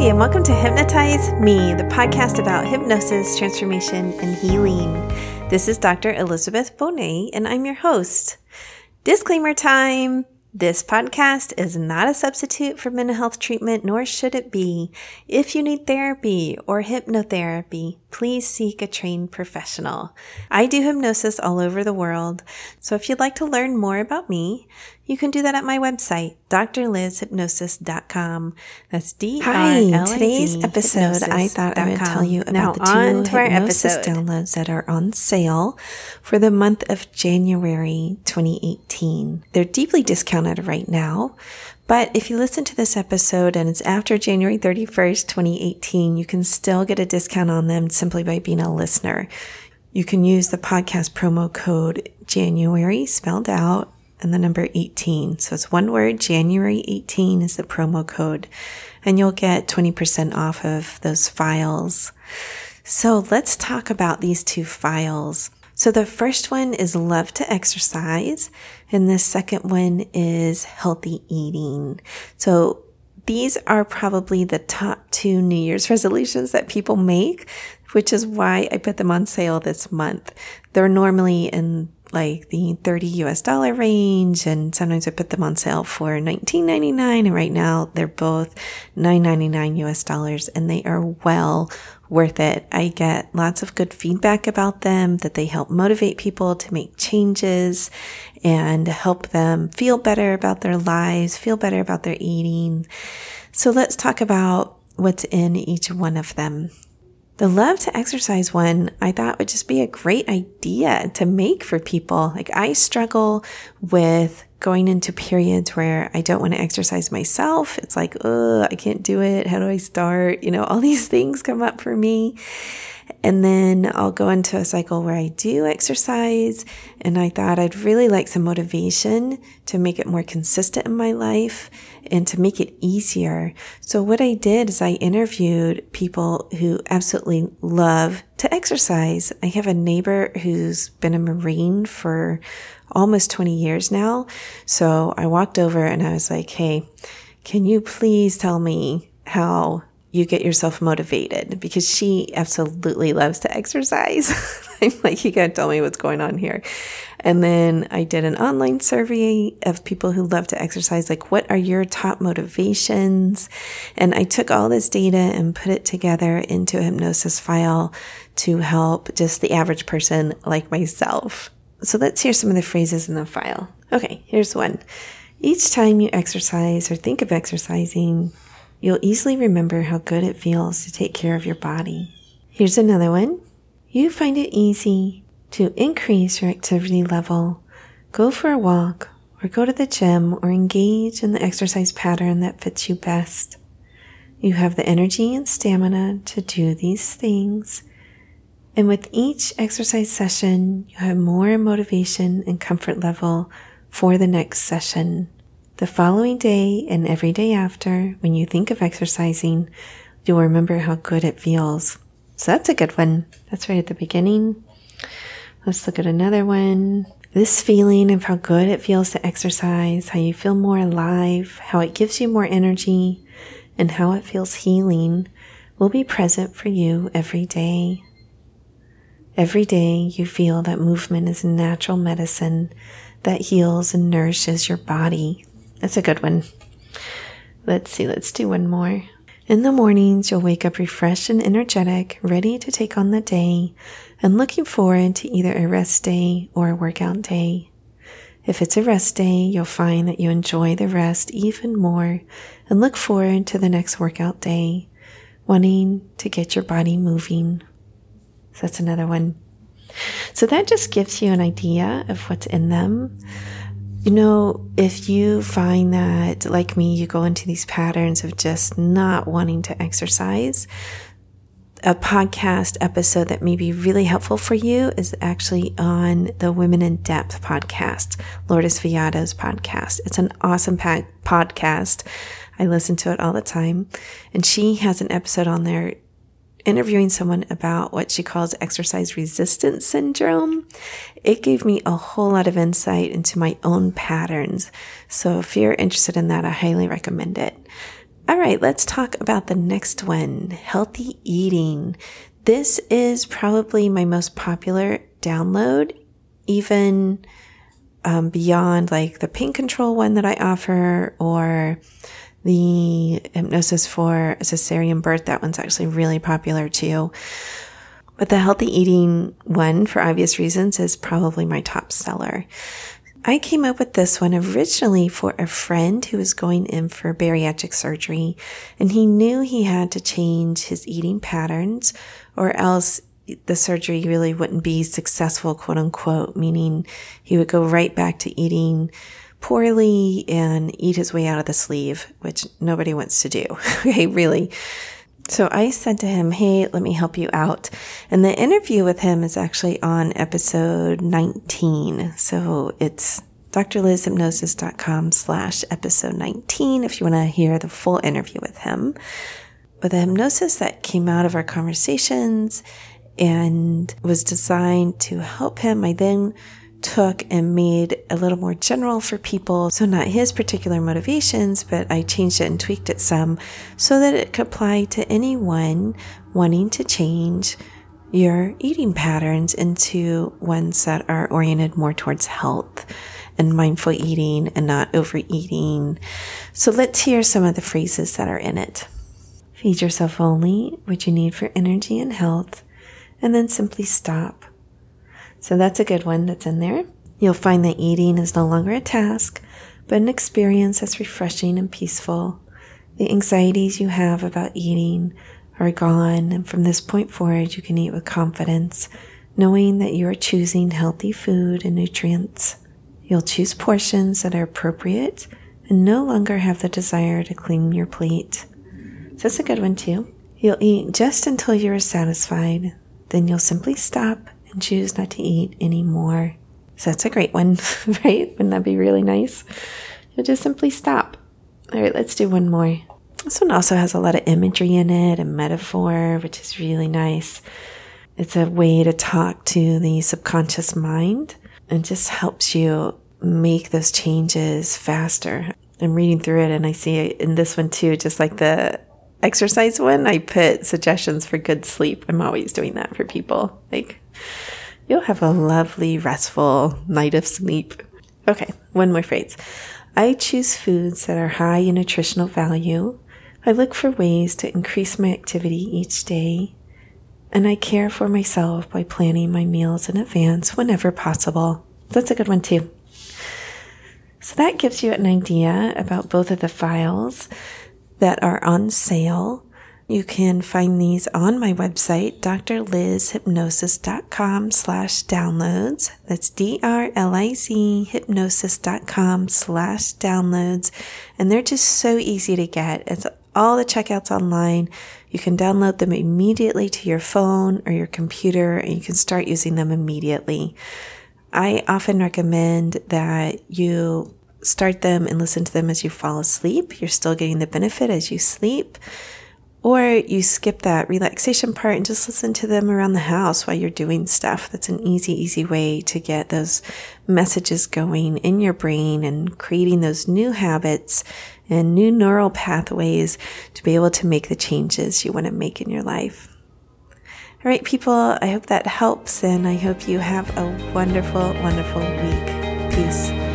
and welcome to Hypnotize Me, the podcast about hypnosis, transformation, and healing. This is Dr. Elizabeth Bonet, and I'm your host. Disclaimer time. This podcast is not a substitute for mental health treatment, nor should it be. If you need therapy or hypnotherapy, please seek a trained professional. I do hypnosis all over the world, so if you'd like to learn more about me, you can do that at my website, drlizhypnosis.com. That's D Hi, today's episode, I thought I would tell you about now the two hypnosis downloads that are on sale for the month of January 2018. They're deeply discounted right now, but if you listen to this episode and it's after January 31st, 2018, you can still get a discount on them simply by being a listener. You can use the podcast promo code January spelled out and the number 18. So it's one word. January 18 is the promo code and you'll get 20% off of those files. So let's talk about these two files. So the first one is love to exercise and the second one is healthy eating. So these are probably the top two New Year's resolutions that people make, which is why I put them on sale this month. They're normally in like the 30 US dollar range and sometimes I put them on sale for 19.99 and right now they're both 9.99 US dollars and they are well worth it. I get lots of good feedback about them that they help motivate people to make changes and help them feel better about their lives, feel better about their eating. So let's talk about what's in each one of them. The love to exercise one I thought would just be a great idea to make for people. Like I struggle with going into periods where I don't want to exercise myself. It's like, oh, I can't do it. How do I start? You know, all these things come up for me. And then I'll go into a cycle where I do exercise. And I thought I'd really like some motivation to make it more consistent in my life and to make it easier. So what I did is I interviewed people who absolutely love to exercise. I have a neighbor who's been a Marine for almost 20 years now. So I walked over and I was like, Hey, can you please tell me how you get yourself motivated because she absolutely loves to exercise. I'm like, you gotta tell me what's going on here. And then I did an online survey of people who love to exercise. Like, what are your top motivations? And I took all this data and put it together into a hypnosis file to help just the average person like myself. So let's hear some of the phrases in the file. Okay, here's one. Each time you exercise or think of exercising, You'll easily remember how good it feels to take care of your body. Here's another one. You find it easy to increase your activity level, go for a walk, or go to the gym or engage in the exercise pattern that fits you best. You have the energy and stamina to do these things. And with each exercise session, you have more motivation and comfort level for the next session. The following day and every day after, when you think of exercising, you'll remember how good it feels. So that's a good one. That's right at the beginning. Let's look at another one. This feeling of how good it feels to exercise, how you feel more alive, how it gives you more energy, and how it feels healing will be present for you every day. Every day you feel that movement is natural medicine that heals and nourishes your body that's a good one. Let's see, let's do one more. In the mornings, you'll wake up refreshed and energetic, ready to take on the day, and looking forward to either a rest day or a workout day. If it's a rest day, you'll find that you enjoy the rest even more and look forward to the next workout day, wanting to get your body moving. So that's another one. So that just gives you an idea of what's in them. You know, if you find that, like me, you go into these patterns of just not wanting to exercise, a podcast episode that may be really helpful for you is actually on the Women in Depth podcast, Lourdes Viado's podcast. It's an awesome pa- podcast. I listen to it all the time. And she has an episode on there interviewing someone about what she calls exercise resistance syndrome, it gave me a whole lot of insight into my own patterns. So if you're interested in that, I highly recommend it. All right, let's talk about the next one healthy eating. This is probably my most popular download, even um, beyond like the pain control one that I offer or the hypnosis for a cesarean birth. That one's actually really popular too. But the healthy eating one, for obvious reasons, is probably my top seller. I came up with this one originally for a friend who was going in for bariatric surgery, and he knew he had to change his eating patterns or else the surgery really wouldn't be successful, quote unquote, meaning he would go right back to eating poorly and eat his way out of the sleeve, which nobody wants to do. okay, really. So I said to him, Hey, let me help you out. And the interview with him is actually on episode 19. So it's drlizhypnosis.com slash episode 19 if you want to hear the full interview with him. But the hypnosis that came out of our conversations and was designed to help him, I then took and made a little more general for people. So, not his particular motivations, but I changed it and tweaked it some so that it could apply to anyone wanting to change your eating patterns into ones that are oriented more towards health and mindful eating and not overeating. So, let's hear some of the phrases that are in it. Feed yourself only what you need for energy and health, and then simply stop. So that's a good one that's in there. You'll find that eating is no longer a task, but an experience that's refreshing and peaceful. The anxieties you have about eating are gone, and from this point forward, you can eat with confidence, knowing that you are choosing healthy food and nutrients. You'll choose portions that are appropriate and no longer have the desire to clean your plate. So that's a good one, too. You'll eat just until you are satisfied. Then you'll simply stop and choose not to eat anymore. So that's a great one, right? Wouldn't that be really nice? You'll just simply stop. All right, let's do one more. This one also has a lot of imagery in it and metaphor, which is really nice. It's a way to talk to the subconscious mind and just helps you make those changes faster. I'm reading through it and I see in this one too, just like the exercise one, I put suggestions for good sleep. I'm always doing that for people. Like, you'll have a lovely, restful night of sleep. Okay, one more phrase. I choose foods that are high in nutritional value. I look for ways to increase my activity each day. And I care for myself by planning my meals in advance whenever possible. That's a good one, too. So that gives you an idea about both of the files that are on sale. You can find these on my website, drlizhypnosis.com slash downloads. That's D-R-L-I-Z hypnosis.com slash downloads. And they're just so easy to get. It's all the checkouts online. You can download them immediately to your phone or your computer and you can start using them immediately. I often recommend that you start them and listen to them as you fall asleep. You're still getting the benefit as you sleep. Or you skip that relaxation part and just listen to them around the house while you're doing stuff. That's an easy, easy way to get those messages going in your brain and creating those new habits and new neural pathways to be able to make the changes you want to make in your life. All right, people, I hope that helps and I hope you have a wonderful, wonderful week. Peace.